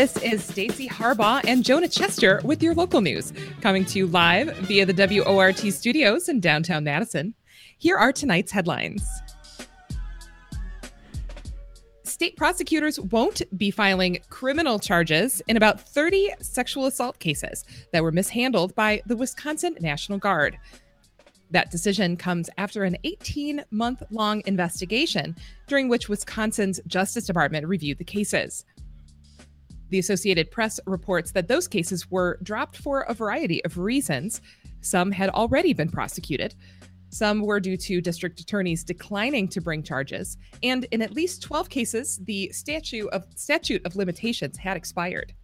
This is Stacy Harbaugh and Jonah Chester with your local news, coming to you live via the WORT studios in downtown Madison. Here are tonight's headlines. State prosecutors won't be filing criminal charges in about 30 sexual assault cases that were mishandled by the Wisconsin National Guard. That decision comes after an 18 month long investigation during which Wisconsin's Justice Department reviewed the cases. The Associated Press reports that those cases were dropped for a variety of reasons. Some had already been prosecuted. Some were due to district attorneys declining to bring charges, and in at least 12 cases, the statute of statute of limitations had expired.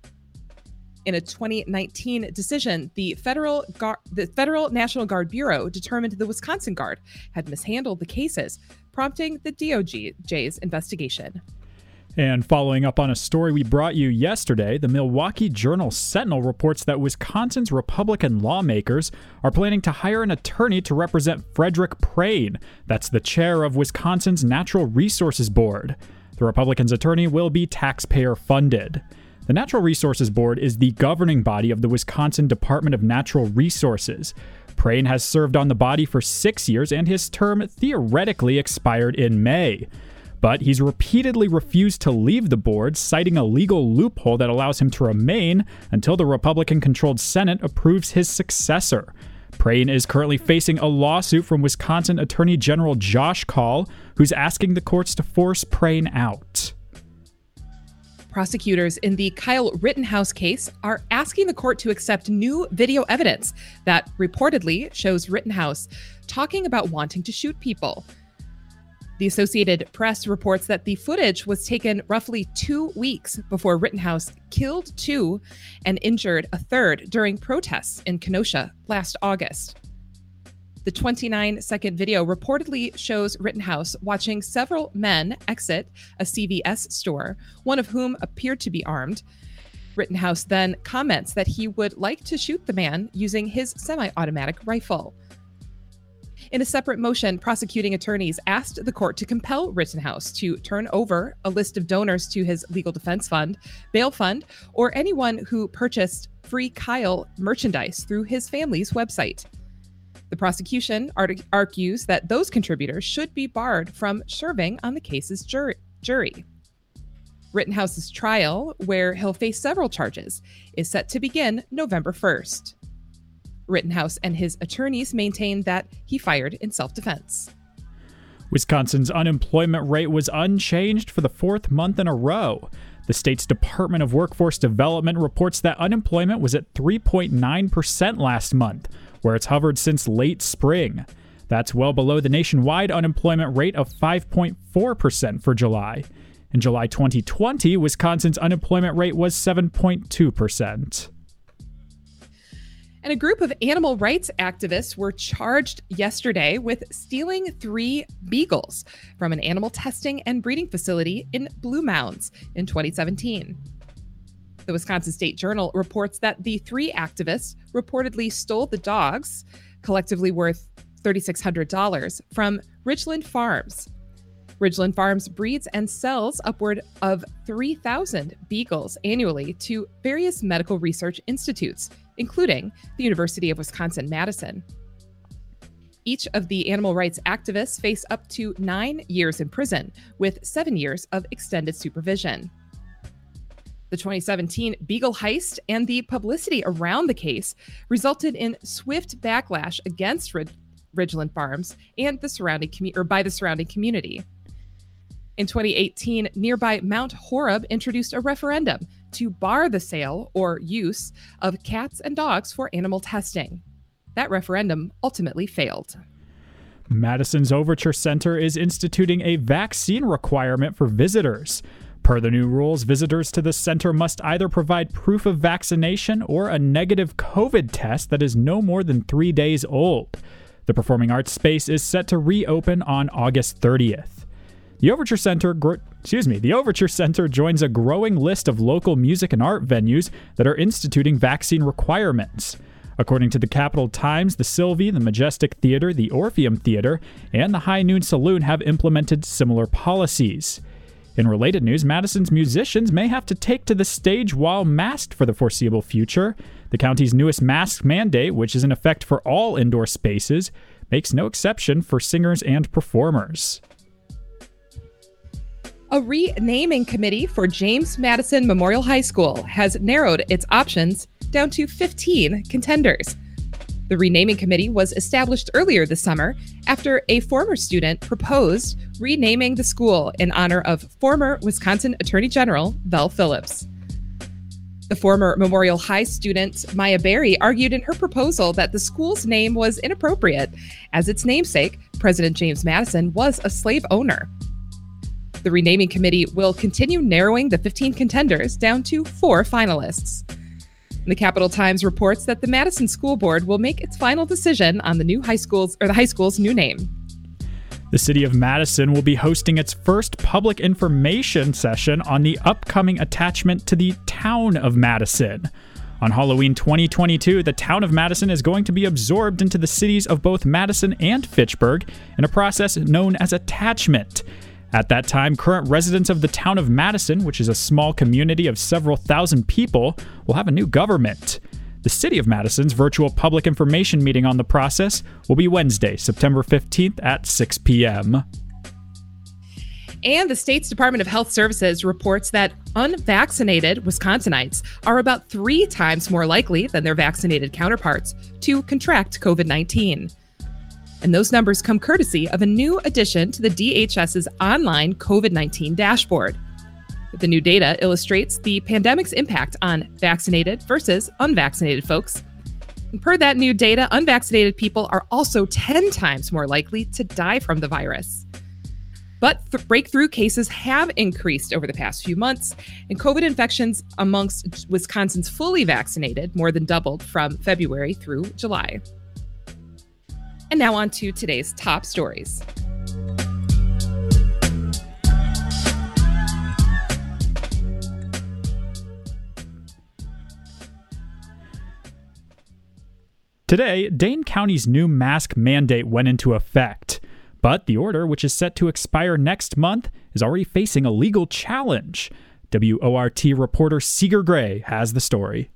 In a 2019 decision, the federal the Federal National Guard Bureau determined the Wisconsin Guard had mishandled the cases, prompting the DOJ's investigation. And following up on a story we brought you yesterday, the Milwaukee Journal Sentinel reports that Wisconsin's Republican lawmakers are planning to hire an attorney to represent Frederick Prehn. That's the chair of Wisconsin's Natural Resources Board. The Republicans' attorney will be taxpayer funded. The Natural Resources Board is the governing body of the Wisconsin Department of Natural Resources. Prehn has served on the body for six years, and his term theoretically expired in May. But he's repeatedly refused to leave the board, citing a legal loophole that allows him to remain until the Republican controlled Senate approves his successor. Prehn is currently facing a lawsuit from Wisconsin Attorney General Josh Kaul, who's asking the courts to force Prehn out. Prosecutors in the Kyle Rittenhouse case are asking the court to accept new video evidence that reportedly shows Rittenhouse talking about wanting to shoot people. The Associated Press reports that the footage was taken roughly two weeks before Rittenhouse killed two and injured a third during protests in Kenosha last August. The 29 second video reportedly shows Rittenhouse watching several men exit a CVS store, one of whom appeared to be armed. Rittenhouse then comments that he would like to shoot the man using his semi automatic rifle. In a separate motion, prosecuting attorneys asked the court to compel Rittenhouse to turn over a list of donors to his legal defense fund, bail fund, or anyone who purchased free Kyle merchandise through his family's website. The prosecution argues that those contributors should be barred from serving on the case's jur- jury. Rittenhouse's trial, where he'll face several charges, is set to begin November 1st. Rittenhouse and his attorneys maintain that he fired in self defense. Wisconsin's unemployment rate was unchanged for the fourth month in a row. The state's Department of Workforce Development reports that unemployment was at 3.9% last month, where it's hovered since late spring. That's well below the nationwide unemployment rate of 5.4% for July. In July 2020, Wisconsin's unemployment rate was 7.2%. And a group of animal rights activists were charged yesterday with stealing three beagles from an animal testing and breeding facility in Blue Mounds in 2017. The Wisconsin State Journal reports that the three activists reportedly stole the dogs, collectively worth $3,600, from Ridglan Farms. Ridglan Farms breeds and sells upward of 3,000 beagles annually to various medical research institutes, including the University of Wisconsin Madison. Each of the animal rights activists face up to nine years in prison, with seven years of extended supervision. The 2017 Beagle heist and the publicity around the case resulted in swift backlash against Rid- Ridglan Farms and the surrounding commu- or by the surrounding community. In 2018, nearby Mount Horeb introduced a referendum to bar the sale or use of cats and dogs for animal testing. That referendum ultimately failed. Madison's Overture Center is instituting a vaccine requirement for visitors. Per the new rules, visitors to the center must either provide proof of vaccination or a negative COVID test that is no more than three days old. The performing arts space is set to reopen on August 30th. The Overture Center, excuse me, the Overture Center joins a growing list of local music and art venues that are instituting vaccine requirements. According to the Capital Times, the Sylvee, the Majestic Theater, the Orpheum Theater, and the High Noon Saloon have implemented similar policies. In related news, Madison's musicians may have to take to the stage while masked for the foreseeable future. The county's newest mask mandate, which is in effect for all indoor spaces, makes no exception for singers and performers. A renaming committee for James Madison Memorial High School has narrowed its options down to 15 contenders. The renaming committee was established earlier this summer after a former student proposed renaming the school in honor of former Wisconsin Attorney General Vel Phillips. The former Memorial High student Maya Berry argued in her proposal that the school's name was inappropriate, as its namesake, President James Madison, was a slave owner. The renaming committee will continue narrowing the 15 contenders down to four finalists. The Capital Times reports that the Madison School Board will make its final decision on the new high school's or the high school's new name. The city of Madison will be hosting its first public information session on the upcoming attachment to the town of Madison. On Halloween 2022, the town of Madison is going to be absorbed into the cities of both Madison and Fitchburg in a process known as attachment. At that time, current residents of the town of Madison, which is a small community of several thousand people, will have a new government. The City of Madison's virtual public information meeting on the process will be Wednesday, September 15th at 6 p.m. And the state's Department of Health Services reports that unvaccinated Wisconsinites are about three times more likely than their vaccinated counterparts to contract COVID 19. And those numbers come courtesy of a new addition to the DHS's online COVID 19 dashboard. The new data illustrates the pandemic's impact on vaccinated versus unvaccinated folks. And per that new data, unvaccinated people are also 10 times more likely to die from the virus. But th- breakthrough cases have increased over the past few months, and COVID infections amongst Wisconsin's fully vaccinated more than doubled from February through July. And now on to today's top stories. Today, Dane County's new mask mandate went into effect. But the order, which is set to expire next month, is already facing a legal challenge. WORT reporter Seeger Gray has the story.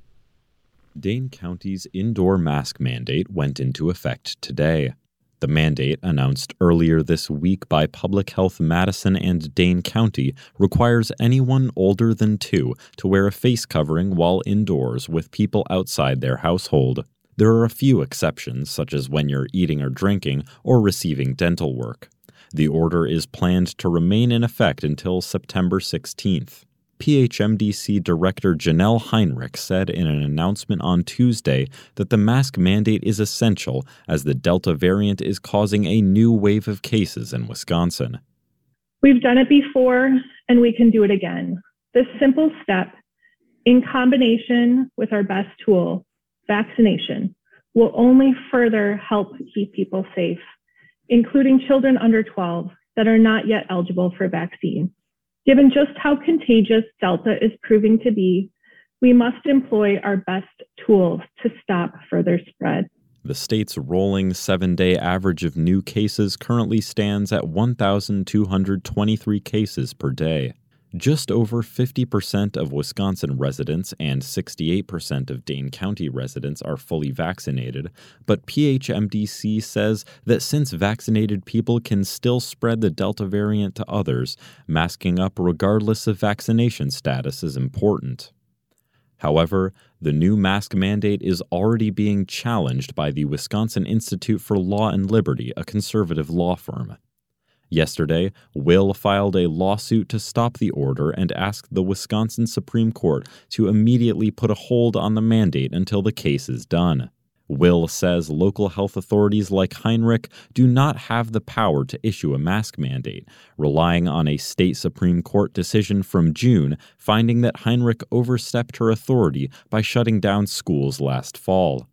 Dane County's indoor mask mandate went into effect today. The mandate, announced earlier this week by Public Health Madison and Dane County, requires anyone older than two to wear a face covering while indoors with people outside their household. There are a few exceptions, such as when you're eating or drinking or receiving dental work. The order is planned to remain in effect until September 16th. PHMDC Director Janelle Heinrich said in an announcement on Tuesday that the mask mandate is essential as the Delta variant is causing a new wave of cases in Wisconsin. We've done it before and we can do it again. This simple step, in combination with our best tool, vaccination, will only further help keep people safe, including children under 12 that are not yet eligible for vaccine. Given just how contagious Delta is proving to be, we must employ our best tools to stop further spread. The state's rolling seven day average of new cases currently stands at 1,223 cases per day. Just over 50% of Wisconsin residents and 68% of Dane County residents are fully vaccinated, but PHMDC says that since vaccinated people can still spread the Delta variant to others, masking up regardless of vaccination status is important. However, the new mask mandate is already being challenged by the Wisconsin Institute for Law and Liberty, a conservative law firm. Yesterday, Will filed a lawsuit to stop the order and asked the Wisconsin Supreme Court to immediately put a hold on the mandate until the case is done. Will says local health authorities like Heinrich do not have the power to issue a mask mandate, relying on a state Supreme Court decision from June finding that Heinrich overstepped her authority by shutting down schools last fall.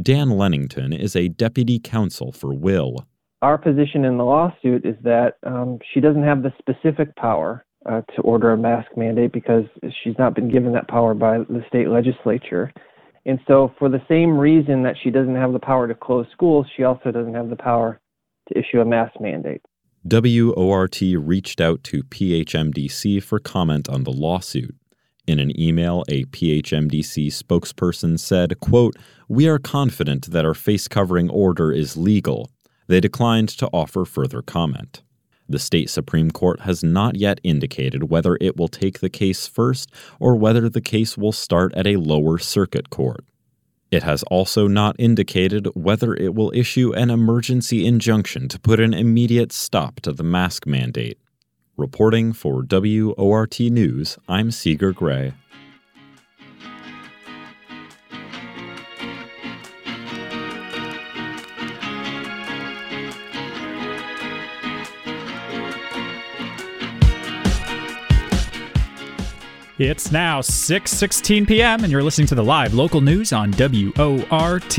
Dan Lennington is a deputy counsel for Will our position in the lawsuit is that um, she doesn't have the specific power uh, to order a mask mandate because she's not been given that power by the state legislature. And so, for the same reason that she doesn't have the power to close schools, she also doesn't have the power to issue a mask mandate. WORT reached out to PHMDC for comment on the lawsuit. In an email, a PHMDC spokesperson said, quote, We are confident that our face covering order is legal. They declined to offer further comment. The state Supreme Court has not yet indicated whether it will take the case first or whether the case will start at a lower circuit court. It has also not indicated whether it will issue an emergency injunction to put an immediate stop to the mask mandate. Reporting for WORT News, I'm Seeger Gray. It's now 6:16 p.m. and you're listening to the live local news on WORT.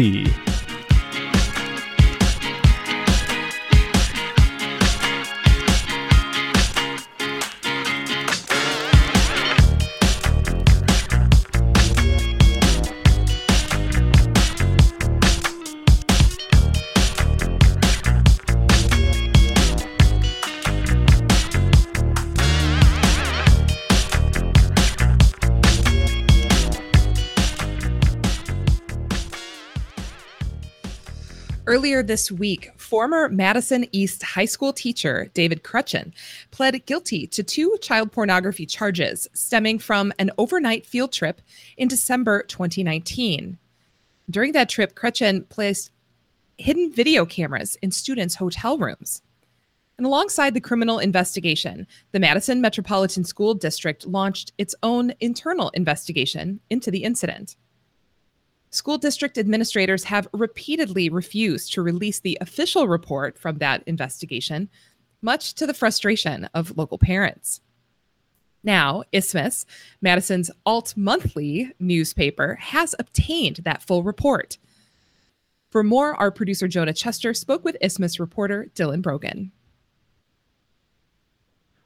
Earlier this week, former Madison East High School teacher David Kruchten pled guilty to two child pornography charges stemming from an overnight field trip in December 2019. During that trip, Kruchten placed hidden video cameras in students' hotel rooms. And alongside the criminal investigation, the Madison Metropolitan School District launched its own internal investigation into the incident. School district administrators have repeatedly refused to release the official report from that investigation, much to the frustration of local parents. Now, Isthmus, Madison's alt monthly newspaper, has obtained that full report. For more, our producer Jonah Chester spoke with Isthmus reporter Dylan Brogan.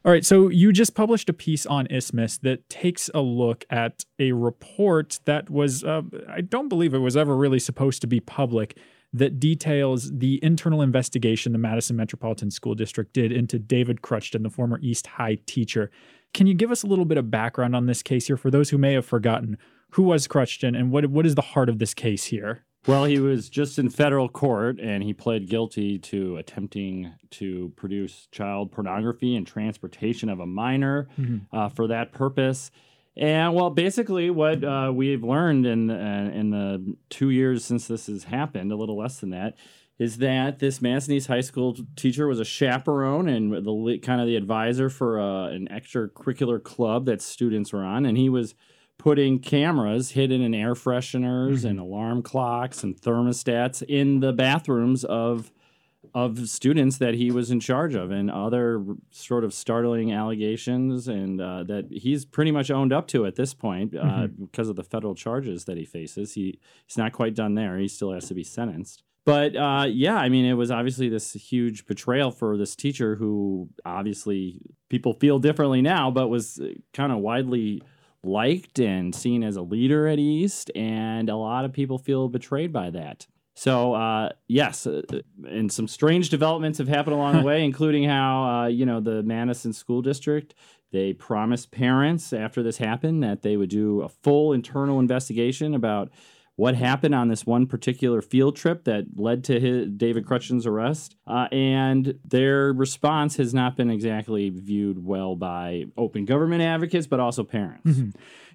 All right, so you just published a piece on Isthmus that takes a look at a report that was, uh, I don't believe it was ever really supposed to be public, that details the internal investigation the Madison Metropolitan School District did into David Kruchten, the former East High teacher. Can you give us a little bit of background on this case here for those who may have forgotten? Who was Kruchten and what, what is the heart of this case here? Well, he was just in federal court and he pled guilty to attempting to produce child pornography and transportation of a minor mm-hmm. uh, for that purpose. And well, basically, what uh, we've learned in uh, in the two years since this has happened, a little less than that, is that this Madison East High School teacher was a chaperone and the kind of the advisor for uh, an extracurricular club that students were on, and he was putting cameras hidden in air fresheners mm-hmm. and alarm clocks and thermostats in the bathrooms of of students that he was in charge of and other sort of startling allegations and uh, that he's pretty much owned up to at this point uh, mm-hmm. because of the federal charges that he faces he he's not quite done there he still has to be sentenced but uh, yeah, I mean, it was obviously this huge betrayal for this teacher who obviously people feel differently now, but was uh, kind of widely liked and seen as a leader at East, and a lot of people feel betrayed by that. So uh, yes, uh, and some strange developments have happened along the way, including how uh, you know the Madison School District they promised parents after this happened that they would do a full internal investigation about what happened on this one particular field trip that led to his, David Kruchten's arrest. Uh, and their response has not been exactly viewed well by open government advocates, but also parents. Mm-hmm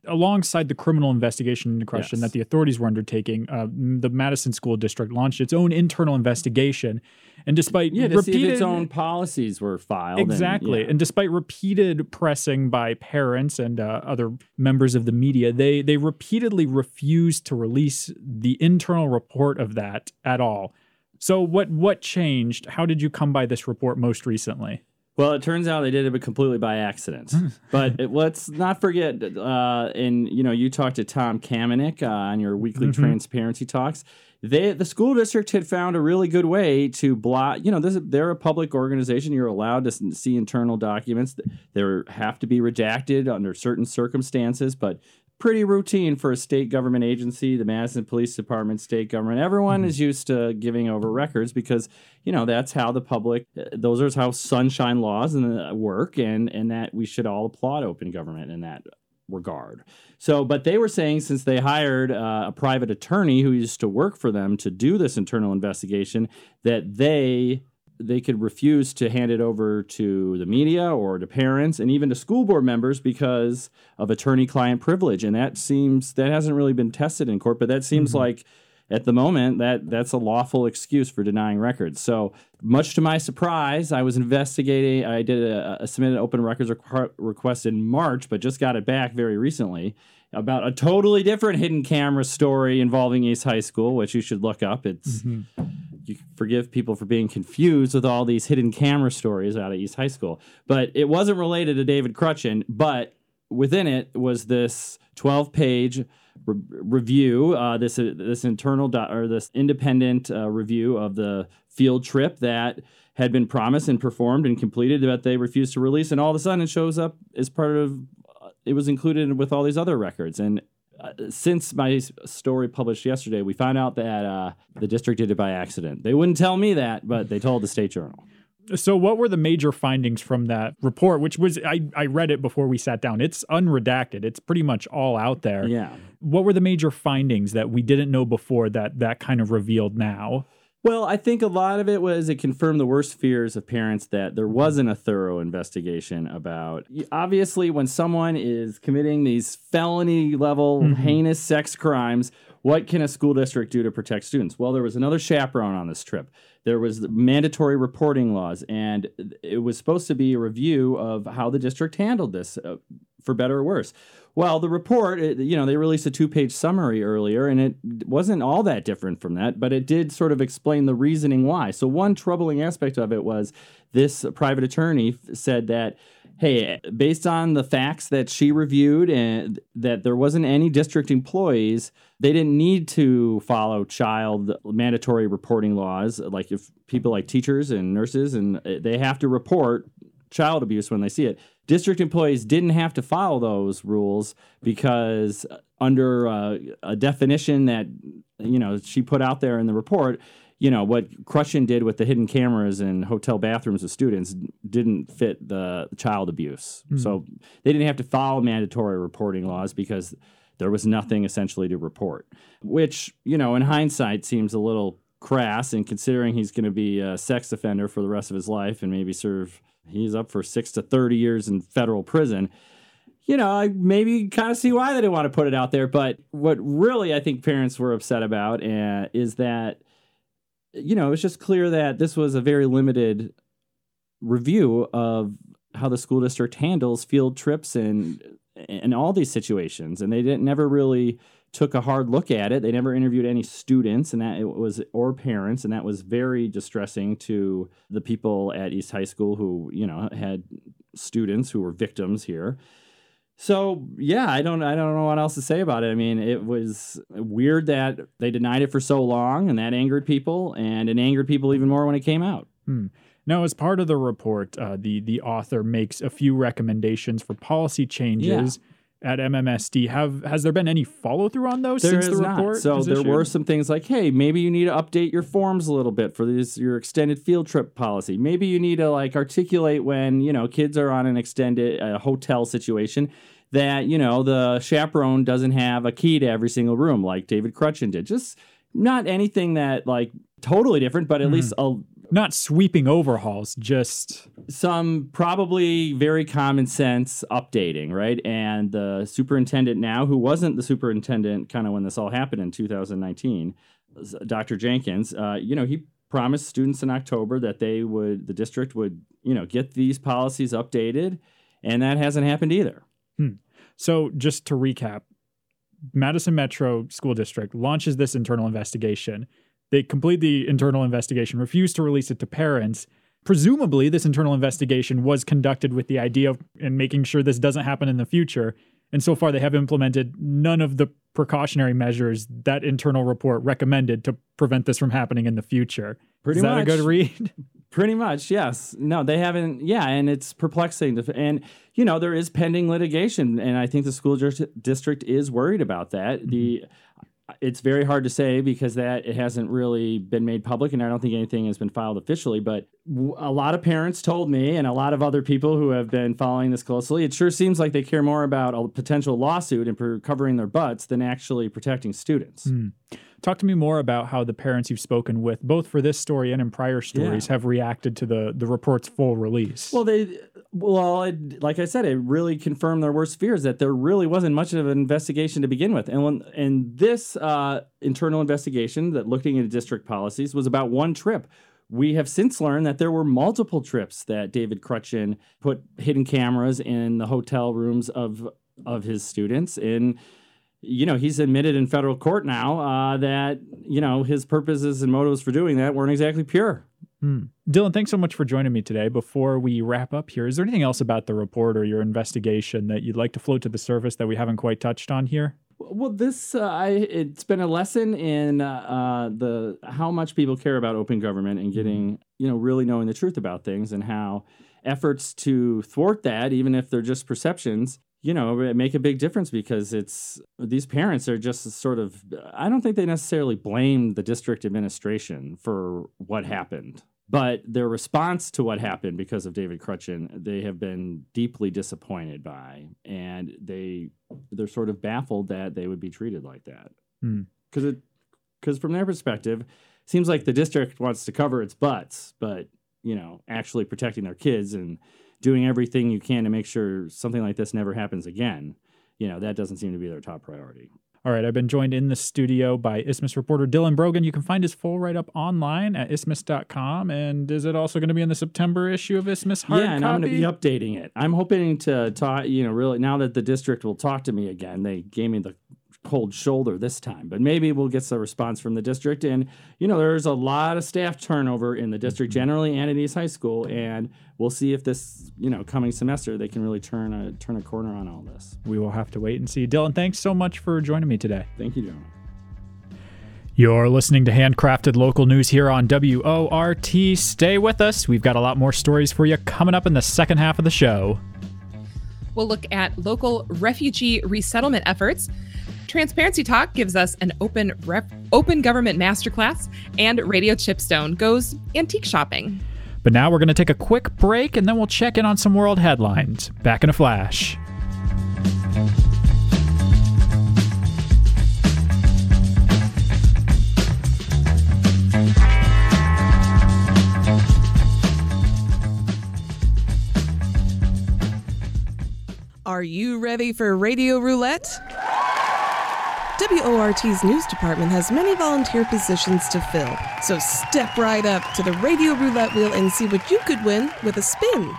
alongside the criminal investigation into Kruchten yes. that the authorities were undertaking, uh, the Madison School District launched its own internal investigation. And despite yeah, repeated, its own policies were filed, exactly, and, yeah. and, despite repeated pressing by parents and uh, other members of the media, they they repeatedly refused to release the internal report of that at all. So what what changed? How did you come by this report most recently? Well, it turns out they did it completely by accident. but it, let's not forget, uh, and you know, you talked to Tom Kamenick uh, on your weekly mm-hmm. transparency talks. They, the school district had found a really good way to block. You know, this, they're a public organization. You're allowed to see internal documents. They have to be redacted under certain circumstances, but pretty routine for a state government agency, the Madison Police Department, state government. Everyone mm-hmm. is used to giving over records because you know that's how the public. Those are how sunshine laws and work, and and that we should all applaud open government in that regard. So, but they were saying since they hired uh, a private attorney who used to work for them to do this internal investigation, that they they could refuse to hand it over to the media or to parents and even to school board members because of attorney client privilege. And that seems that hasn't really been tested in court but that seems mm-hmm. like at the moment that that's a lawful excuse for denying records. So much to my surprise i was investigating i did a, a submitted open records requ- request in march but just got it back very recently about a totally different hidden camera story involving east high school which you should look up it's mm-hmm you forgive people for being confused with all these hidden camera stories out of East High School. But it wasn't related to David Kruchten, but within it was this 12 page re- review, uh, this uh, this internal do- or this independent uh, review of the field trip that had been promised and performed and completed, but they refused to release. And all of a sudden, it shows up as part of. It was included with all these other records, and uh, since my story published yesterday, we found out that uh, the district did it by accident. They wouldn't tell me that, but they told the state journal. So, what were the major findings from that report? Which was I, I read it before we sat down. It's unredacted. It's pretty much all out there. Yeah. What were the major findings that we didn't know before that that kind of revealed now? Well, I think a lot of it was it confirmed the worst fears of parents that there wasn't a thorough investigation about. Obviously, when someone is committing these felony level mm-hmm. heinous sex crimes, what can a school district do to protect students? Well, there was another chaperone on this trip. There was mandatory reporting laws, and it was supposed to be a review of how the district handled this, uh, for better or worse. Well, the report, it, you know, they released a two page summary earlier, and it wasn't all that different from that, but it did sort of explain the reasoning why. So, one troubling aspect of it was this private attorney said that hey, based on the facts that she reviewed and that there wasn't any district employees, they didn't need to follow child mandatory reporting laws. Like if people like teachers and nurses and uh, they have to report child abuse when they see it. District employees didn't have to follow those rules because under uh, a definition that you know she put out there in the report, you know what Kruchten did with the hidden cameras in hotel bathrooms of students didn't fit the child abuse. Mm-hmm. So they didn't have to follow mandatory reporting laws because there was nothing essentially to report, which you know in hindsight seems a little crass and considering he's going to be a sex offender for the rest of his life and maybe serve He's up for six to 30 years in federal prison. You know, I maybe kind of see why they didn't want to put it out there. But what really I think parents were upset about uh, is that, you know, it's just clear that this was a very limited review of how the school district handles field trips and and all these situations and they didn't never really took a hard look at it. They never interviewed any students, and that it was or parents, and that was very distressing to the people at East High School who you know had students who were victims here. So yeah, I don't I don't know what else to say about it. I mean, it was weird that they denied it for so long, and that angered people, and it angered people even more when it came out. Hmm. Now, as part of the report, uh, the the author makes a few recommendations for policy changes. Yeah at MMSD. Have has there been any follow through on those there since the report? Not. So there issued? were some things like, hey, maybe you need to update your forms a little bit for this your extended field trip policy. Maybe you need to like articulate when you know kids are on an extended uh, hotel situation that you know the chaperone doesn't have a key to every single room like David Kruchten did. Just not anything that like totally different, but at mm. least a not sweeping overhauls, just some probably very common sense updating, right? And the superintendent now, who wasn't the superintendent kind of when this all happened in 2019, Dr. Jenkins, uh, you know, he promised students in October that they would, the district would, you know, get these policies updated, and that hasn't happened either. Hmm. So just to recap, Madison Metro School District launches this internal investigation they complete the internal investigation, refuse to release it to parents. Presumably, this internal investigation was conducted with the idea of and making sure this doesn't happen in the future. And so far, they have implemented none of the precautionary measures that internal report recommended to prevent this from happening in the future. Pretty Is that much. a good read? Pretty much, yes. No, they haven't. Yeah, and it's perplexing. To, and you know, there is pending litigation, and I think the school district is worried about that. Mm-hmm. The it's very hard to say because that it hasn't really been made public and I don't think anything has been filed officially but a lot of parents told me and a lot of other people who have been following this closely it sure seems like they care more about a potential lawsuit and covering their butts than actually protecting students. Mm. Talk to me more about how the parents you've spoken with both for this story and in prior stories yeah. have reacted to the the report's full release. Well they well, it, like I said, it really confirmed their worst fears that there really wasn't much of an investigation to begin with. And when and this uh, internal investigation that looking into district policies was about one trip. We have since learned that there were multiple trips that David Kruchten put hidden cameras in the hotel rooms of of his students. And you know, he's admitted in federal court now uh, that you know his purposes and motives for doing that weren't exactly pure. Hmm. Dylan, thanks so much for joining me today. Before we wrap up here, is there anything else about the report or your investigation that you'd like to float to the surface that we haven't quite touched on here? Well, this uh, I, it's been a lesson in uh, the how much people care about open government and getting mm-hmm. you know really knowing the truth about things and how efforts to thwart that, even if they're just perceptions, you know, make a big difference because it's these parents are just sort of I don't think they necessarily blame the district administration for what happened but their response to what happened because of David Kruchten, they have been deeply disappointed by, and they they're sort of baffled that they would be treated like that. Because mm. it because from their perspective, seems like the district wants to cover its butts, but you know, actually protecting their kids and doing everything you can to make sure something like this never happens again. You know, that doesn't seem to be their top priority. All right, I've been joined in the studio by Isthmus reporter Dylan Brogan. You can find his full write up online at isthmus.com. And is it also going to be in the September issue of Isthmus hard Yeah, and copy? I'm going to be updating it. I'm hoping to talk, you know, really, now that the district will talk to me again, they gave me the cold shoulder this time, but maybe we'll get some response from the district. And, you know, there's a lot of staff turnover in the district mm-hmm. generally and in East High School. And we'll see if this, you know, coming semester they can really turn a turn a corner on all this. We will have to wait and see. Dylan, thanks so much for joining me today. Thank you, gentlemen. You're listening to Handcrafted Local News here on WORT. Stay with us. We've got a lot more stories for you coming up in the second half of the show. We'll look at local refugee resettlement efforts Transparency Talk gives us an open rep- open government masterclass, and Radio Chipstone goes antique shopping. But now we're going to take a quick break and then we'll check in on some world headlines. Back in a flash. Are you ready for Radio Roulette? WORT's news department has many volunteer positions to fill, so step right up to the radio roulette wheel and see what you could win with a spin.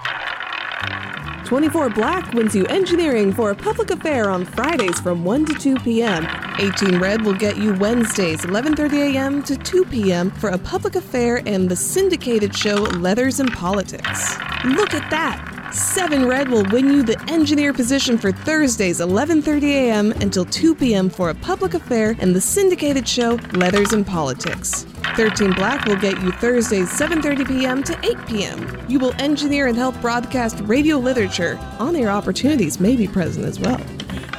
24 Black wins you engineering for a public affair on Fridays from 1 to 2 p.m. 18 Red will get you Wednesdays 11:30 a.m. to 2 p.m. for a public affair and the syndicated show Letters and Politics. Look at that! 7 Red will win you the engineer position for Thursdays 11:30 a.m. until 2 p.m. for a public affair and the syndicated show Letters and Politics. 13 Black will get you Thursdays 7:30 p.m. to 8 p.m. You will engineer and help broadcast radio literature. On-air opportunities may be present as well.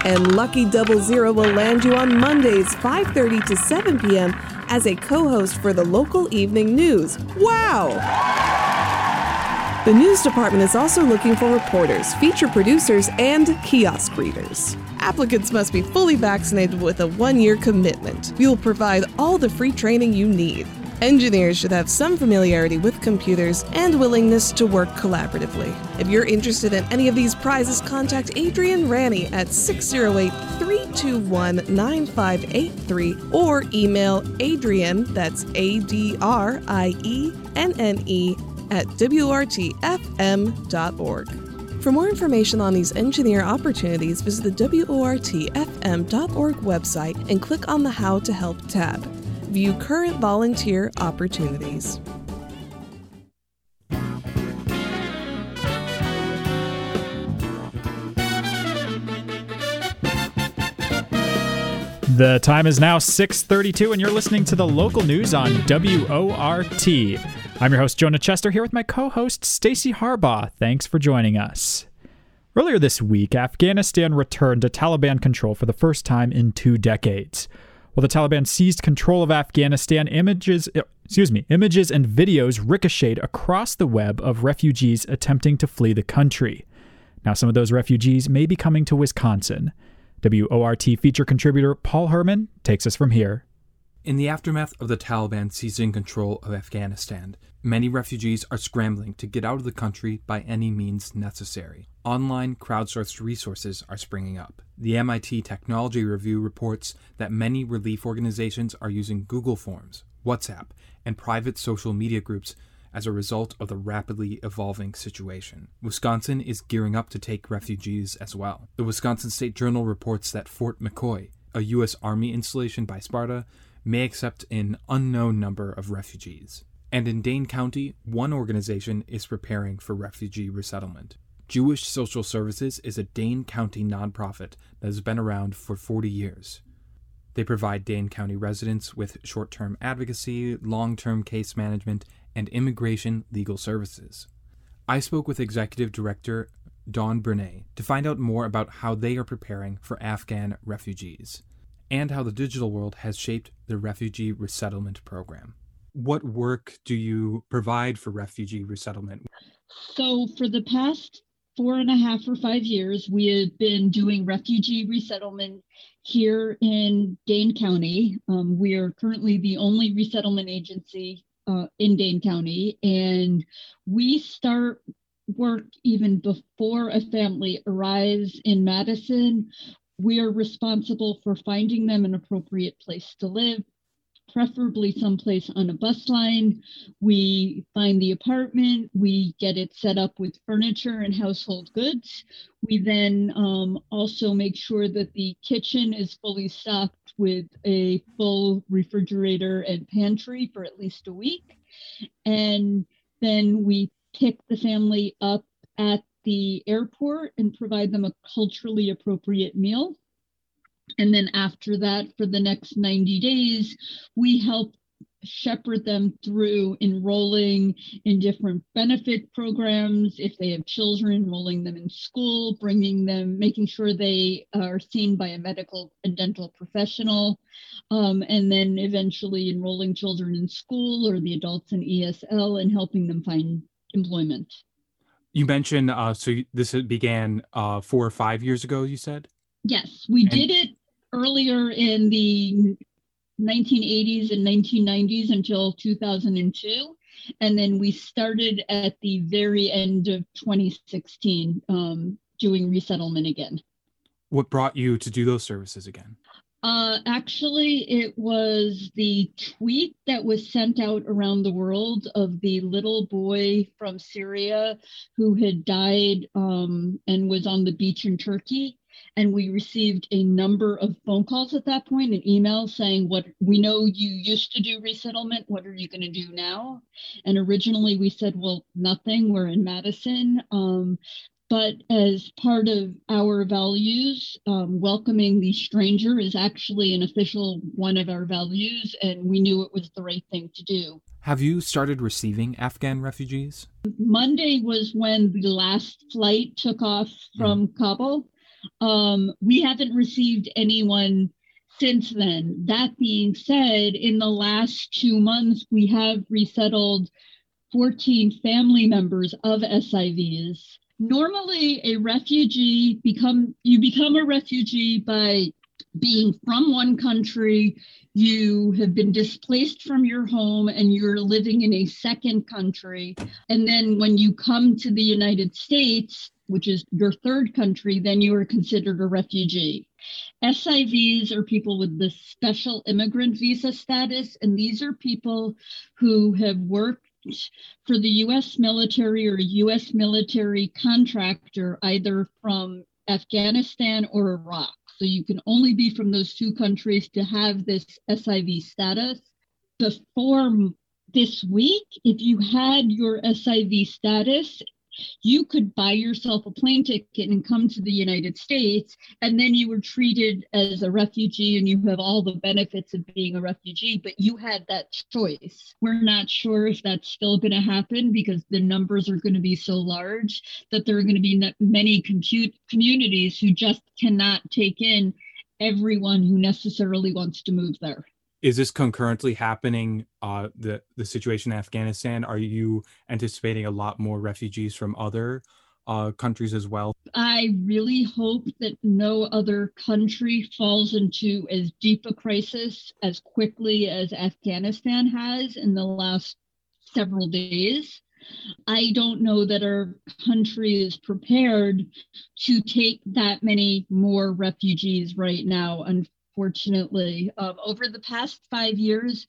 And Lucky Double Zero will land you on Mondays 5:30 to 7 p.m. as a co-host for the local evening news. Wow! The news department is also looking for reporters, feature producers, and kiosk readers. Applicants must be fully vaccinated with a one year commitment. We will provide all the free training you need. Engineers should have some familiarity with computers and willingness to work collaboratively. If you're interested in any of these prizes, contact Adrienne Ranney at 608 321 9583 or email Adrienne, that's A D R I E N N E, at WORTFM.org. For more information on these engineer opportunities, visit the WORTFM.org website and click on the How to Help tab. View current volunteer opportunities. The time is now 6:32 and you're listening to the local news on WORT. I'm your host, Jonah Chester, here with my co host, Stacy Harbaugh. Thanks for joining us. Earlier this week, Afghanistan returned to Taliban control for the first time in two decades. While the Taliban seized control of Afghanistan, images, eh, excuse me, images and videos ricocheted across the web of refugees attempting to flee the country. Now, some of those refugees may be coming to Wisconsin. WORT feature contributor Paul Herman takes us from here. In the aftermath of the Taliban seizing control of Afghanistan, many refugees are scrambling to get out of the country by any means necessary. Online crowdsourced resources are springing up. The MIT Technology Review reports that many relief organizations are using Google Forms, WhatsApp, and private social media groups as a result of the rapidly evolving situation. Wisconsin is gearing up to take refugees as well. The Wisconsin State Journal reports that Fort McCoy, a U.S. Army installation by Sparta, may accept an unknown number of refugees. And in Dane County, one organization is preparing for refugee resettlement. Jewish Social Services is a Dane County nonprofit that has been around for 40 years. They provide Dane County residents with short term advocacy, long term case management, and immigration legal services. I spoke with Executive Director Dawn Berney to find out more about how they are preparing for Afghan refugees and how the digital world has shaped the refugee resettlement program. What work do you provide for refugee resettlement? So, for the past four and a half or five years, we have been doing refugee resettlement here in Dane County. Um, we are currently the only resettlement agency uh, in Dane County, and we start work even before a family arrives in Madison we are responsible for finding them an appropriate place to live, preferably someplace on a bus line. We find the apartment, we get it set up with furniture and household goods. We then um, also make sure that the kitchen is fully stocked with a full refrigerator and pantry for at least a week. And then we pick the family up at the airport and provide them a culturally appropriate meal. And then after that, for the next 90 days, we help shepherd them through enrolling in different benefit programs. If they have children, enrolling them in school, bringing them, making sure they are seen by a medical and dental professional, um, and then eventually enrolling children in school or the adults in ESL and helping them find employment. You mentioned uh, so this began uh, four or five years ago. You said yes, we and- did it earlier in the 1980s and 1990s until 2002, and then we started at the very end of 2016 um, doing resettlement again. What brought you to do those services again? Uh, actually, it was the tweet that was sent out around the world of the little boy from Syria who had died um, and was on the beach in Turkey. And we received a number of phone calls at that point and emails saying, What we know you used to do resettlement. What are you going to do now? And originally we said, Well, nothing. We're in Madison. Um, but as part of our values, um, welcoming the stranger is actually an official one of our values, and we knew it was the right thing to do. Have you started receiving Afghan refugees? Monday was when the last flight took off from mm. Kabul. Um, we haven't received anyone since then. That being said, in the last two months, we have resettled 14 family members of SIVs normally a refugee become you become a refugee by being from one country. You have been displaced from your home and you're living in a second country. And then when you come to the united states which is your third country then you are considered a refugee. SIVs are people with the special immigrant visa status, and these are people who have worked for the US military or US military contractor, either from Afghanistan or Iraq. So you can only be from those two countries to have this SIV status. Before this week, if you had your SIV status, you could buy yourself a plane ticket and come to the United States, and then you were treated as a refugee and you have all the benefits of being a refugee, but you had that choice. We're not sure if that's still going to happen because the numbers are going to be so large that there are going to be many compute communities who just cannot take in everyone who necessarily wants to move there is this concurrently happening uh, the the situation in afghanistan? Are you anticipating a lot more refugees from other uh, countries as well? I really hope that no other country falls into as deep a crisis as quickly as afghanistan has in the last several days. I don't know that our country is prepared to take that many more refugees right now unfortunately. Um, over the past five years,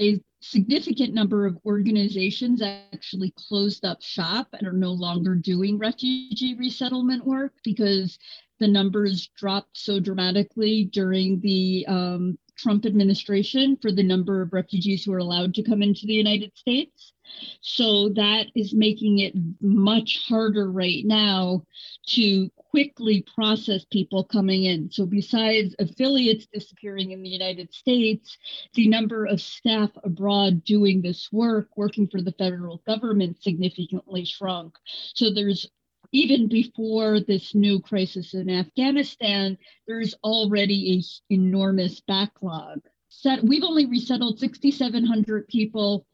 a significant number of organizations actually closed up shop and are no longer doing refugee resettlement work because the numbers dropped so dramatically during the um, Trump administration for the number of refugees who are allowed to come into the United States. So that is making it much harder right now to quickly process people coming in. So besides affiliates disappearing in the United States, the number of staff abroad doing this work, working for the federal government, significantly shrunk. So there's even before this new crisis in Afghanistan, there's already an enormous backlog. Set, we've only resettled 6,700 people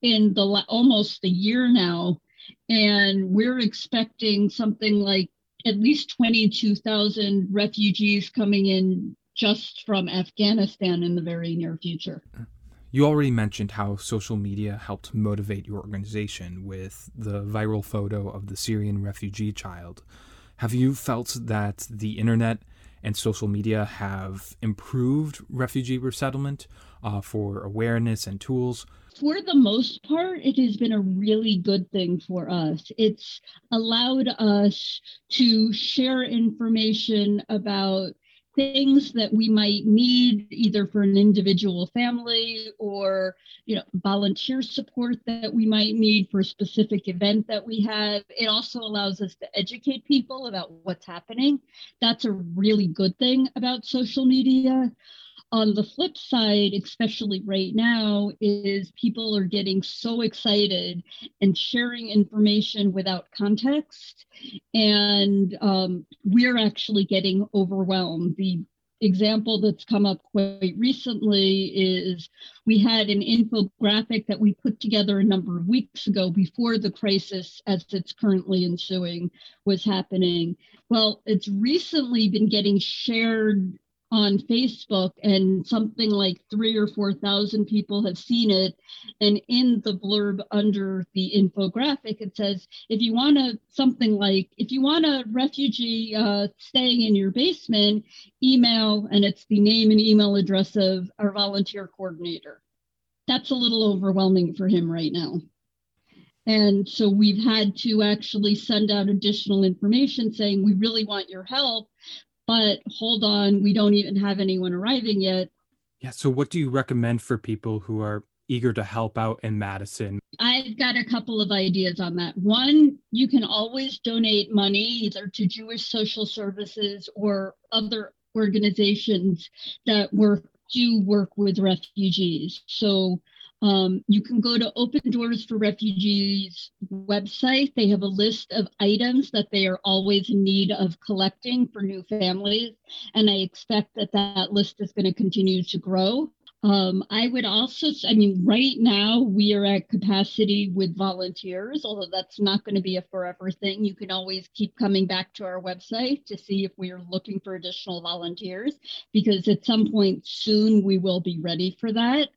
in the almost a year now, and we're expecting something like at least 22,000 refugees coming in just from Afghanistan in the very near future. You already mentioned how social media helped motivate your organization with the viral photo of the Syrian refugee child. Have you felt that the internet and social media have improved refugee resettlement uh, for awareness and tools? For the most part, it has been a really good thing for us. It's allowed us to share information about things that we might need either for an individual family or you know volunteer support that we might need for a specific event that we have. It also allows us to educate people about what's happening. That's a really good thing about social media on the flip side, especially right now, is people are getting so excited and sharing information without context. And um, we're actually getting overwhelmed. The example that's come up quite recently is we had an infographic that we put together a number of weeks ago before the crisis as it's currently ensuing was happening. Well, it's recently been getting shared on Facebook, and something like three or 4,000 people have seen it. And in the blurb under the infographic, it says, if you want to, something like, if you want a refugee uh, staying in your basement, email, and it's the name and email address of our volunteer coordinator. That's a little overwhelming for him right now. And so we've had to actually send out additional information saying, we really want your help, but hold on, we don't even have anyone arriving yet. Yeah. So, what do you recommend for people who are eager to help out in Madison? I've got a couple of ideas on that. One, you can always donate money either to Jewish social services or other organizations that work do work with refugees. So um, you can go to Open Doors for Refugees website. They have a list of items that they are always in need of collecting for new families. And I expect that that list is going to continue to grow. Um, I would also, I mean, right now we are at capacity with volunteers, although that's not going to be a forever thing. You can always keep coming back to our website to see if we are looking for additional volunteers, because at some point soon we will be ready for that.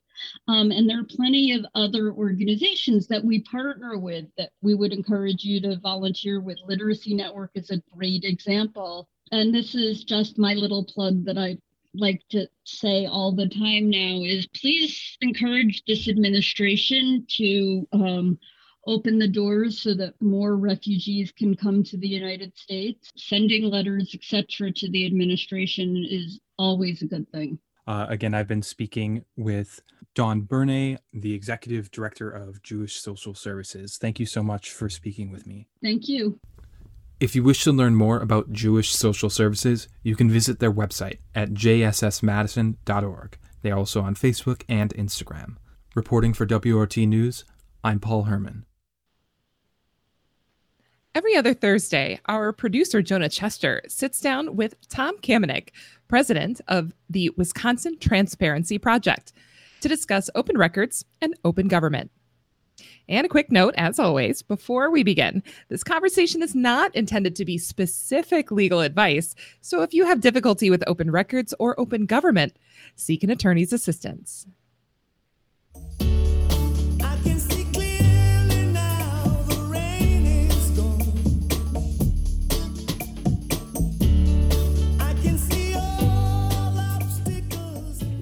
Um, and there are plenty of other organizations that we partner with that we would encourage you to volunteer with. Literacy Network is a great example. And this is just my little plug that I like to say all the time now is please encourage this administration to um, open the doors so that more refugees can come to the United States. Sending letters, etc., to the administration is always a good thing. Uh, again, I've been speaking with Dawn Berney, the Executive Director of Jewish Social Services. Thank you so much for speaking with me. Thank you. If you wish to learn more about Jewish Social Services, you can visit their website at jssmadison.org. They are also on Facebook and Instagram. Reporting for WRT News, I'm Paul Herman. Every other Thursday, our producer, Jonah Chester, sits down with Tom Kamenick, president of the Wisconsin Transparency Project, to discuss open records and open government. And a quick note, as always, before we begin this conversation is not intended to be specific legal advice. So if you have difficulty with open records or open government, seek an attorney's assistance.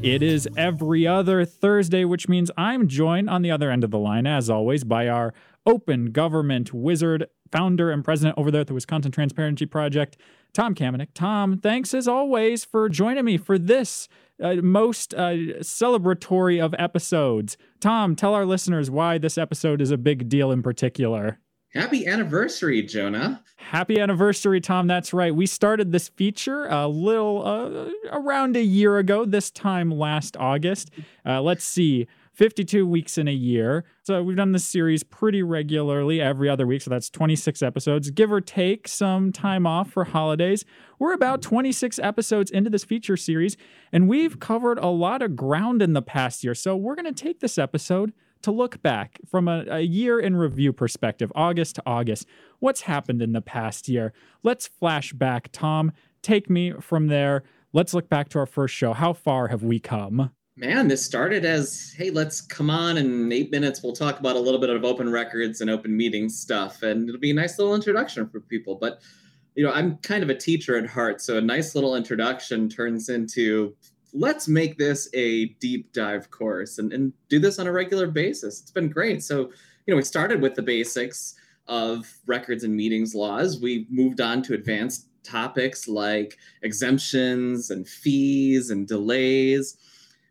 It is every other Thursday, which means I'm joined on the other end of the line, as always, by our open government wizard, founder and president over there at the Wisconsin Transparency Project, Tom Kamenick. Tom, thanks as always for joining me for this uh, most uh, celebratory of episodes. Tom, tell our listeners why this episode is a big deal in particular. Happy anniversary, Jonah. Happy anniversary, Tom. That's right. We started this feature a little uh, around a year ago, this time last August. Uh, let's see. 52 weeks in a year. So we've done this series pretty regularly every other week. So that's 26 episodes, give or take some time off for holidays. We're about 26 episodes into this feature series, and we've covered a lot of ground in the past year. So we're going to take this episode to look back from a, a, year in review perspective, August to August. What's happened in the past year? Let's flash back. Tom, take me from there. Let's look back to our first show. How far have we come? Man, this started as hey, let's come on in eight minutes. We'll talk about a little bit of open records and open meeting stuff, and it'll be a nice little introduction for people. But you know, I'm kind of a teacher at heart, so a nice little introduction turns into let's make this a deep dive course and, and do this on a regular basis. It's been great. So, you know, we started with the basics of records and meetings laws. We moved on to advanced topics like exemptions and fees and delays.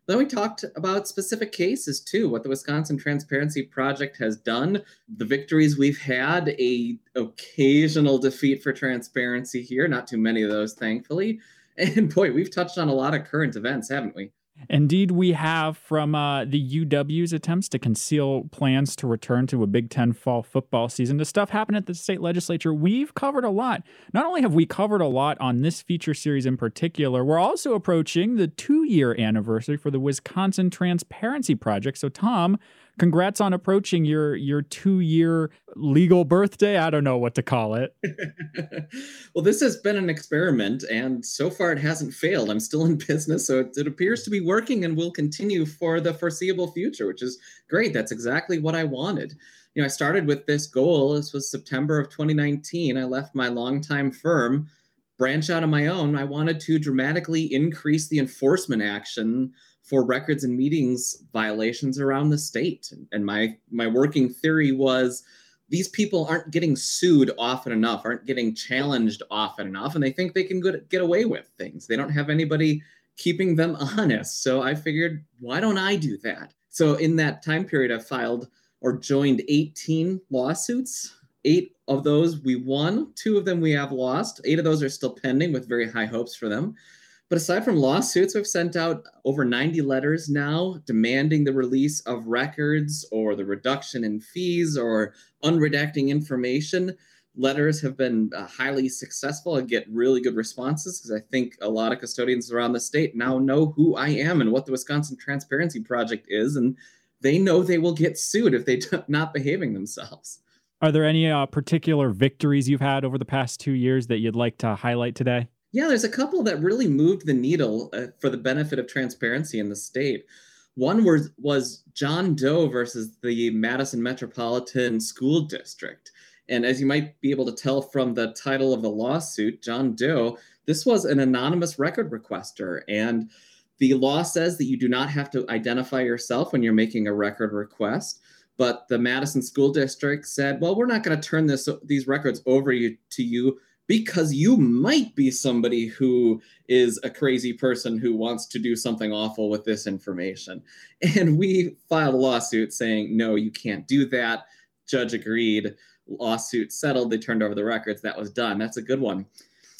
Then we talked about specific cases too, what the Wisconsin Transparency Project has done, the victories we've had, a occasional defeat for transparency here, not too many of those thankfully, and boy, we've touched on a lot of current events, haven't we? Indeed, we have from uh, the UW's attempts to conceal plans to return to a Big Ten fall football season to stuff happened at the state legislature. We've covered a lot. Not only have we covered a lot on this feature series in particular, we're also approaching the two year anniversary for the Wisconsin Transparency Project. So, Tom, congrats on approaching your your two year legal birthday. I don't know what to call it. well, this has been an experiment, and so far it hasn't failed. I'm still in business, so it, it appears to be working and will continue for the foreseeable future, which is great. That's exactly what I wanted. You know, I started with this goal. This was September of 2019. I left my longtime firm, branch out on my own. I wanted to dramatically increase the enforcement action for records and meetings violations around the state. And my my working theory was these people aren't getting sued often enough, aren't getting challenged often enough, and they think they can get away with things. They don't have anybody keeping them honest. So I figured, why don't I do that? So in that time period, I filed or joined 18 lawsuits. Eight of those we won, two of them we have lost. Eight of those are still pending with very high hopes for them. But aside from lawsuits, we've sent out over 90 letters now demanding the release of records or the reduction in fees or unredacting information. Letters have been uh, highly successful and get really good responses because I think a lot of custodians around the state now know who I am and what the Wisconsin Transparency Project is, and they know they will get sued if they're not behaving themselves. Are there any uh, particular victories you've had over the past two years that you'd like to highlight today? Yeah, there's a couple that really moved the needle uh, for the benefit of transparency in the state. One was, was John Doe versus the Madison Metropolitan School District. And as you might be able to tell from the title of the lawsuit, John Doe, this was an anonymous record requester. And the law says that you do not have to identify yourself when you're making a record request. But the Madison School District said, well, we're not going to turn this these records over you, to you because you might be somebody who is a crazy person who wants to do something awful with this information. And we filed a lawsuit saying, no, you can't do that. Judge agreed. Lawsuit settled. They turned over the records. That was done. That's a good one.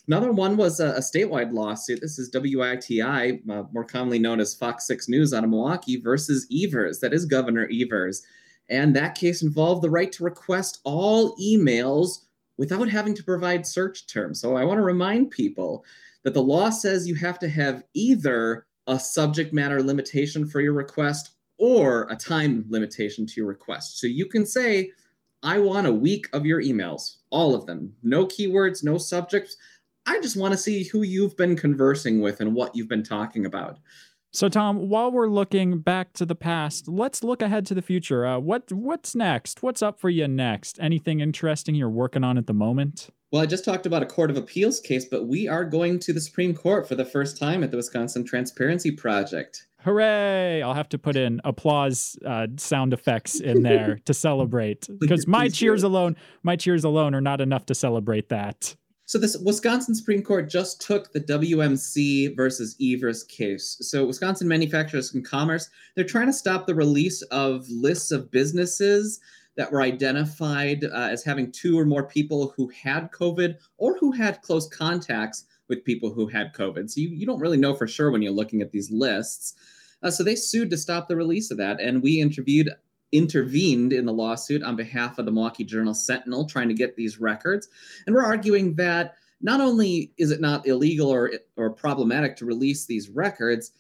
Another one was a, a statewide lawsuit. This is WITI, uh, more commonly known as Fox 6 News out of Milwaukee, versus Evers. That is Governor Evers. And that case involved the right to request all emails without having to provide search terms. So I want to remind people that the law says you have to have either a subject matter limitation for your request or a time limitation to your request. So you can say, I want a week of your emails, all of them, no keywords, no subjects. I just want to see who you've been conversing with and what you've been talking about. So, Tom, while we're looking back to the past, let's look ahead to the future. Uh, what what's next? What's up for you next? Anything interesting you're working on at the moment? Well, I just talked about a Court of Appeals case, but we are going to the Supreme Court for the first time at the Wisconsin Transparency Project. Hooray! I'll have to put in applause uh, sound effects in there to celebrate because my cheers alone, my cheers alone are not enough to celebrate that. So this Wisconsin Supreme Court just took the WMC versus Evers case. So Wisconsin Manufacturers and Commerce, they're trying to stop the release of lists of businesses that were identified uh, as having two or more people who had COVID or who had close contacts with people who had COVID. So you, you don't really know for sure when you're looking at these lists. Uh, so they sued to stop the release of that. And we interviewed intervened in the lawsuit on behalf of the Milwaukee Journal Sentinel trying to get these records. And we're arguing that not only is it not illegal or, or problematic to release these records,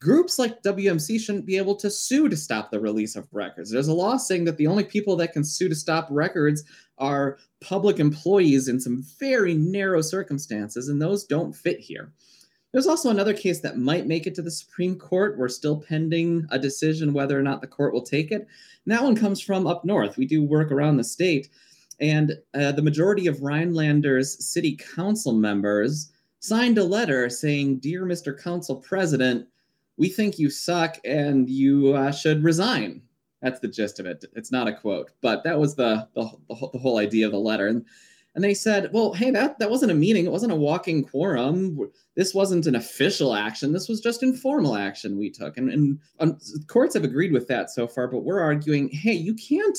groups like WMC shouldn't be able to sue to stop the release of records. There's a law saying that the only people that can sue to stop records are public employees in some very narrow circumstances, and those don't fit here. There's also another case that might make it to the Supreme Court. We're still pending a decision whether or not the court will take it. And that one comes from up north. We do work around the state. And uh, the majority of Rhinelander's city council members signed a letter saying, Dear Mr. Council President, we think you suck and you uh, should resign. That's the gist of it. It's not a quote, but that was the, the, the whole idea of the letter. And and they said, well, hey, that, that wasn't a meeting. It wasn't a walking quorum. This wasn't an official action. This was just informal action we took. And, and um, courts have agreed with that so far, but we're arguing, hey, you can't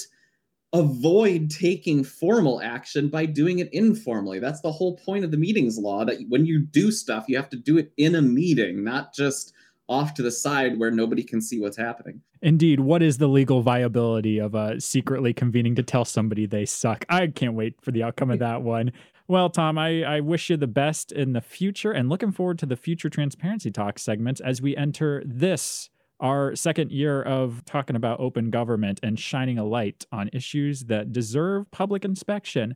avoid taking formal action by doing it informally. That's the whole point of the meetings law that when you do stuff, you have to do it in a meeting, not just off to the side where nobody can see what's happening. Indeed, what is the legal viability of uh, secretly convening to tell somebody they suck? I can't wait for the outcome of that one. Well, Tom, I, I wish you the best in the future and looking forward to the future Transparency Talk segments as we enter this, our second year of talking about open government and shining a light on issues that deserve public inspection.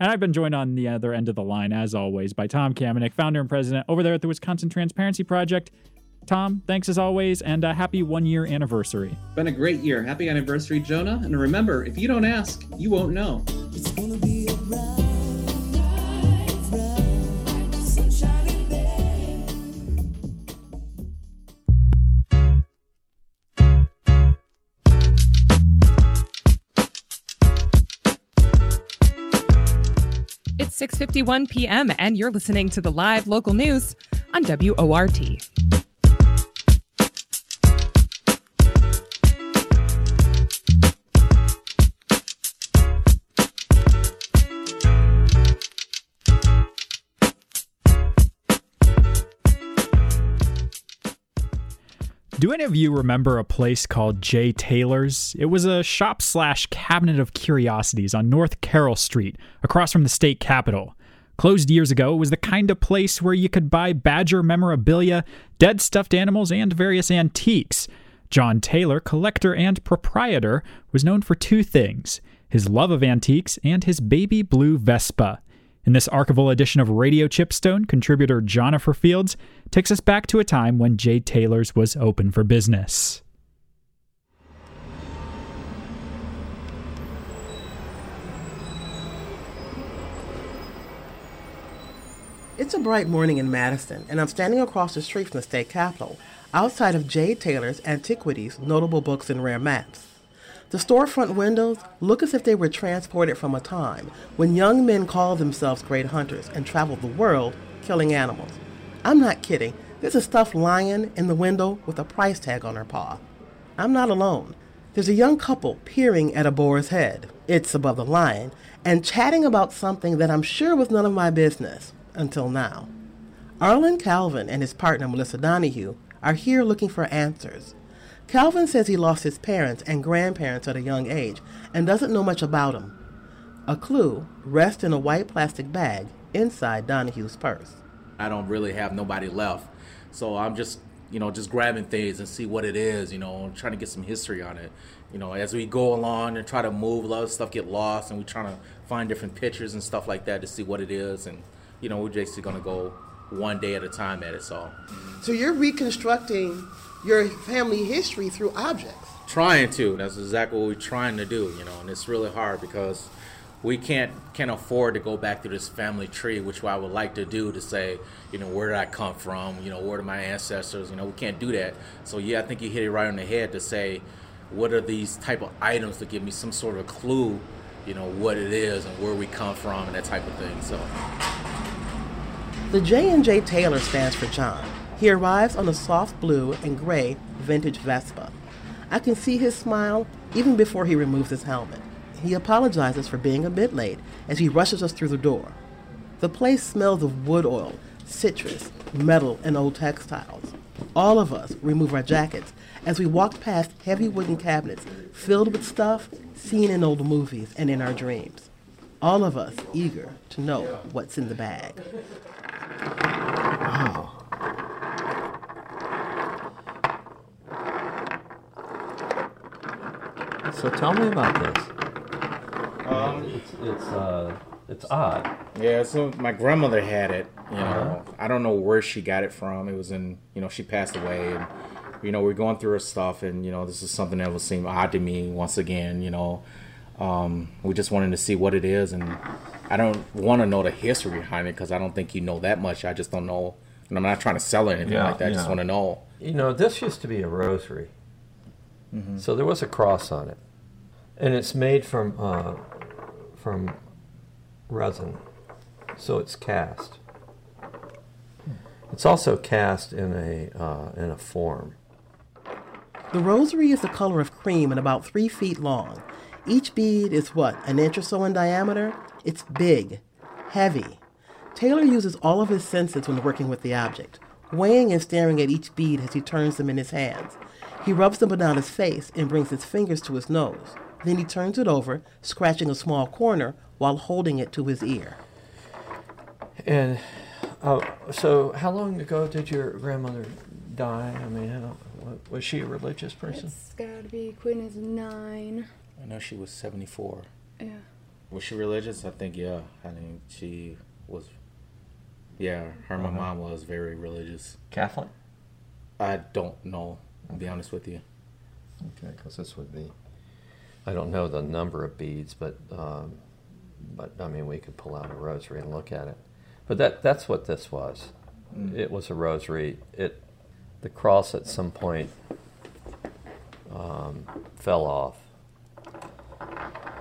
And I've been joined on the other end of the line, as always, by Tom Kamenick, founder and president over there at the Wisconsin Transparency Project. Tom, thanks as always, and a happy one year anniversary. Been a great year. Happy anniversary, Jonah. And remember, if you don't ask, you won't know. It's 6:51 p.m. and you're listening to the live local news on WORT. Do any of you remember a place called Jay Taylor's? It was a shop slash cabinet of curiosities on North Carroll Street, across from the state capitol. Closed years ago, it was the kind of place where you could buy Badger memorabilia, dead stuffed animals, and various antiques. John Taylor, collector and proprietor, was known for two things his love of antiques and his baby blue Vespa. In this archival edition of Radio Chipstone, contributor Jennifer Fields takes us back to a time when Jay Taylor's was open for business. It's a bright morning in Madison, and I'm standing across the street from the state capitol, outside of Jay Taylor's Antiquities, Notable Books, and Rare Maps. The storefront windows look as if they were transported from a time when young men called themselves great hunters and traveled the world killing animals. I'm not kidding. There's a stuffed lion in the window with a price tag on her paw. I'm not alone. There's a young couple peering at a boar's head. It's above the lion, and chatting about something that I'm sure was none of my business until now. Arlen Calvin and his partner Melissa Donahue are here looking for answers. Calvin says he lost his parents and grandparents at a young age and doesn't know much about them. A clue rests in a white plastic bag inside Donahue's purse. I don't really have nobody left. So I'm just, you know, just grabbing things and see what it is, you know, trying to get some history on it. You know, as we go along and try to move, a lot of stuff get lost and we're trying to find different pictures and stuff like that to see what it is. And, you know, we're basically going to go one day at a time at it. So, So you're reconstructing your family history through objects. trying to. That's exactly what we're trying to do, you know, and it's really hard because we can't can't afford to go back through this family tree, which I would like to do to say, you know, where did I come from? You know, where did my ancestors? You know, we can't do that. So yeah, I think you hit it right on the head to say, what are these type of items to give me some sort of clue, you know, what it is and where we come from and that type of thing. So The J&J Taylor stands for John. He arrives on a soft blue and gray vintage Vespa. I can see his smile even before he removes his helmet. He apologizes for being a bit late as he rushes us through the door. The place smells of wood oil, citrus, metal, and old textiles. All of us remove our jackets as we walk past heavy wooden cabinets filled with stuff seen in old movies and in our dreams. All of us eager to know what's in the bag. So tell me about this. Um, It's it's uh it's odd. Yeah, so my grandmother had it. You know, I don't know where she got it from. It was in, you know, she passed away, and you know, we're going through her stuff, and you know, this is something that will seem odd to me once again. You know, um, we just wanted to see what it is, and I don't want to know the history behind it because I don't think you know that much. I just don't know, and I'm not trying to sell it or anything Yeah, like that. I just want to know. You know, this used to be a rosary. Mm-hmm. So there was a cross on it, and it's made from uh, from resin, so it's cast. It's also cast in a uh, in a form. The rosary is the color of cream and about three feet long. Each bead is what, an inch or so in diameter? It's big, heavy. Taylor uses all of his senses when working with the object, weighing and staring at each bead as he turns them in his hands. He rubs them down his face and brings his fingers to his nose. Then he turns it over, scratching a small corner while holding it to his ear. And uh, so, how long ago did your grandmother die? I mean, how, wa- was she a religious person? It's gotta be Queen is nine. I know she was 74. Yeah. Was she religious? I think yeah. I think she was. Yeah, her my Uh-huh. mom was very religious. Catholic? I don't know. To be honest with you. Okay, because this would be. I don't know the number of beads, but um, but I mean, we could pull out a rosary and look at it. But that that's what this was. Mm. It was a rosary. It the cross at some point um, fell off.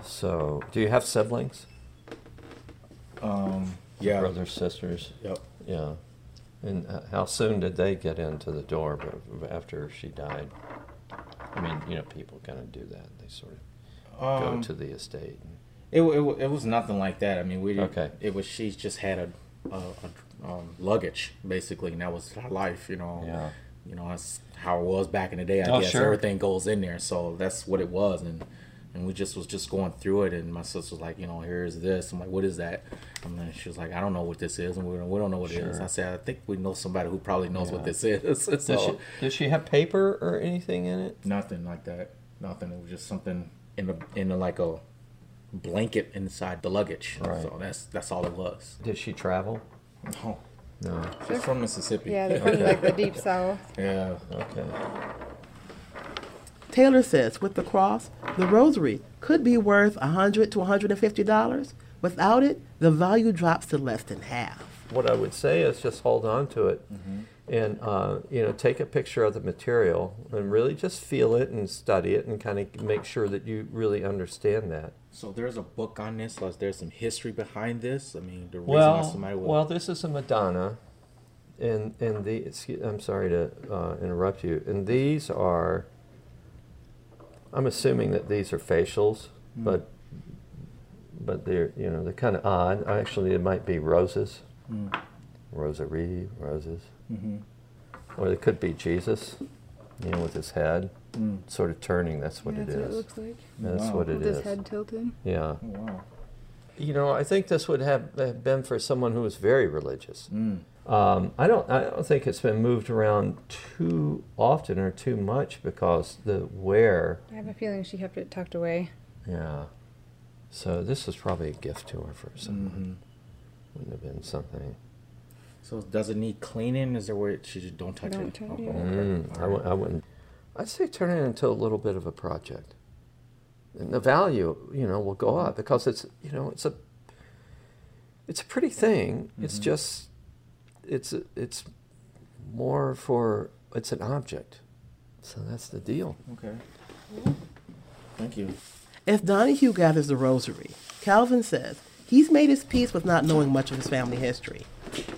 So, do you have siblings? Um, yeah. Brothers, sisters. Yep. Yeah. And uh, how soon did they get into the door after she died? I mean, you know, people kind of do that. They sort of go Um, to the estate. It, it, it was nothing like that. I mean, we Okay. It was she just had a, a, a um, luggage basically, and that was her life. You know. Yeah. You know, that's how it was back in the day. I Oh, guess sure. everything goes in there, so that's what it was, and and we just was just going through it, and my sister was like, you know, here's this. I'm like, what is that? And then she was like, I don't know what this is, and we, we don't know what it is. I said, I think we know somebody who probably knows what this is. Does, she, does she have paper or anything in it? Nothing like that. Nothing. It was just something in a in the, like a blanket inside the luggage. Right. So that's that's all it was. Did she travel? No. No. She's from Mississippi. Yeah, they're from like the deep south. Yeah. Okay. Taylor says with the cross, the rosary could be worth 100 to $150. Without it, the value drops to less than half. What I would say is just hold on to it, and uh, you know, take a picture of the material and really just feel it and study it and kind of make sure that you really understand that. So there's a book on this. Like, there's some history behind this. I mean, the reason why Well, somebody would. well, this is a Madonna, and and the excuse, I'm sorry to uh, interrupt you. And these are, I'm assuming that these are facials, Mm. but but they're you know they're kind of odd. Actually, it might be roses, Mm. rosary, roses, Mhm. or it could be Jesus, you know, with his head Mm. sort of turning. That's what Yeah, it that's is. what it looks like. That's Wow. what it With is. his head tilted. Yeah. Oh, wow. You know, I think this would have have been for someone who was very religious. Mm. Um, I don't. I don't think it's been moved around too often or too much because the wear. I have a feeling she kept it tucked away. Yeah. So this was probably a gift to her for someone. Mhm. Wouldn't have been something. So does it need cleaning? Is there where she just don't touch Don't it? touch Oh, it. Mm, I, All w- right. I wouldn't. I'd say turn it into a little bit of a project. And the value, you know, will go up because it's, you know, it's a, it's a pretty thing. It's Mhm. just, it's it's more for it's an object. So that's the deal. Okay. Thank you. As Donahue gathers the rosary, Calvin says he's made his peace with not knowing much of his family history.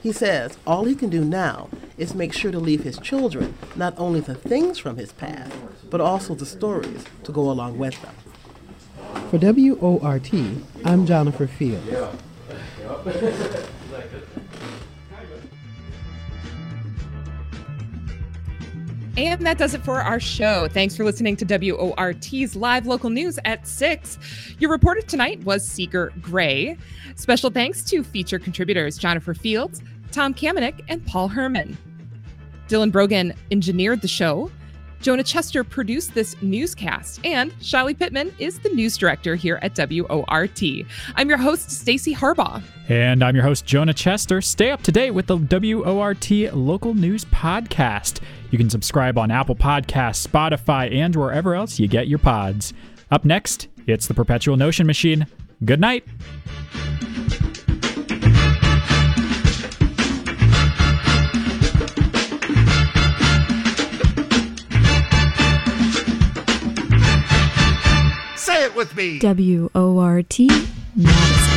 He says all he can do now is make sure to leave his children not only the things from his past, but also the stories to go along with them. For WORT, I'm Jennifer Field. And that does it for our show. Thanks for listening to WORT's live local news at 6. Your reporter tonight was Seeker Gray. Special thanks to feature contributors Jennifer Fields, Tom Kamenick, and Paul Herman. Dylan Brogan engineered the show. Jonah Chester produced this newscast, and Shiley Pittman is the news director here at WORT. I'm your host, Stacy Harbaugh. And I'm your host, Jonah Chester. Stay up to date with the WORT Local News Podcast. You can subscribe on Apple Podcasts, Spotify, and wherever else you get your pods. Up next, it's the Perpetual Notion Machine. Good night. With me. W O R T matters.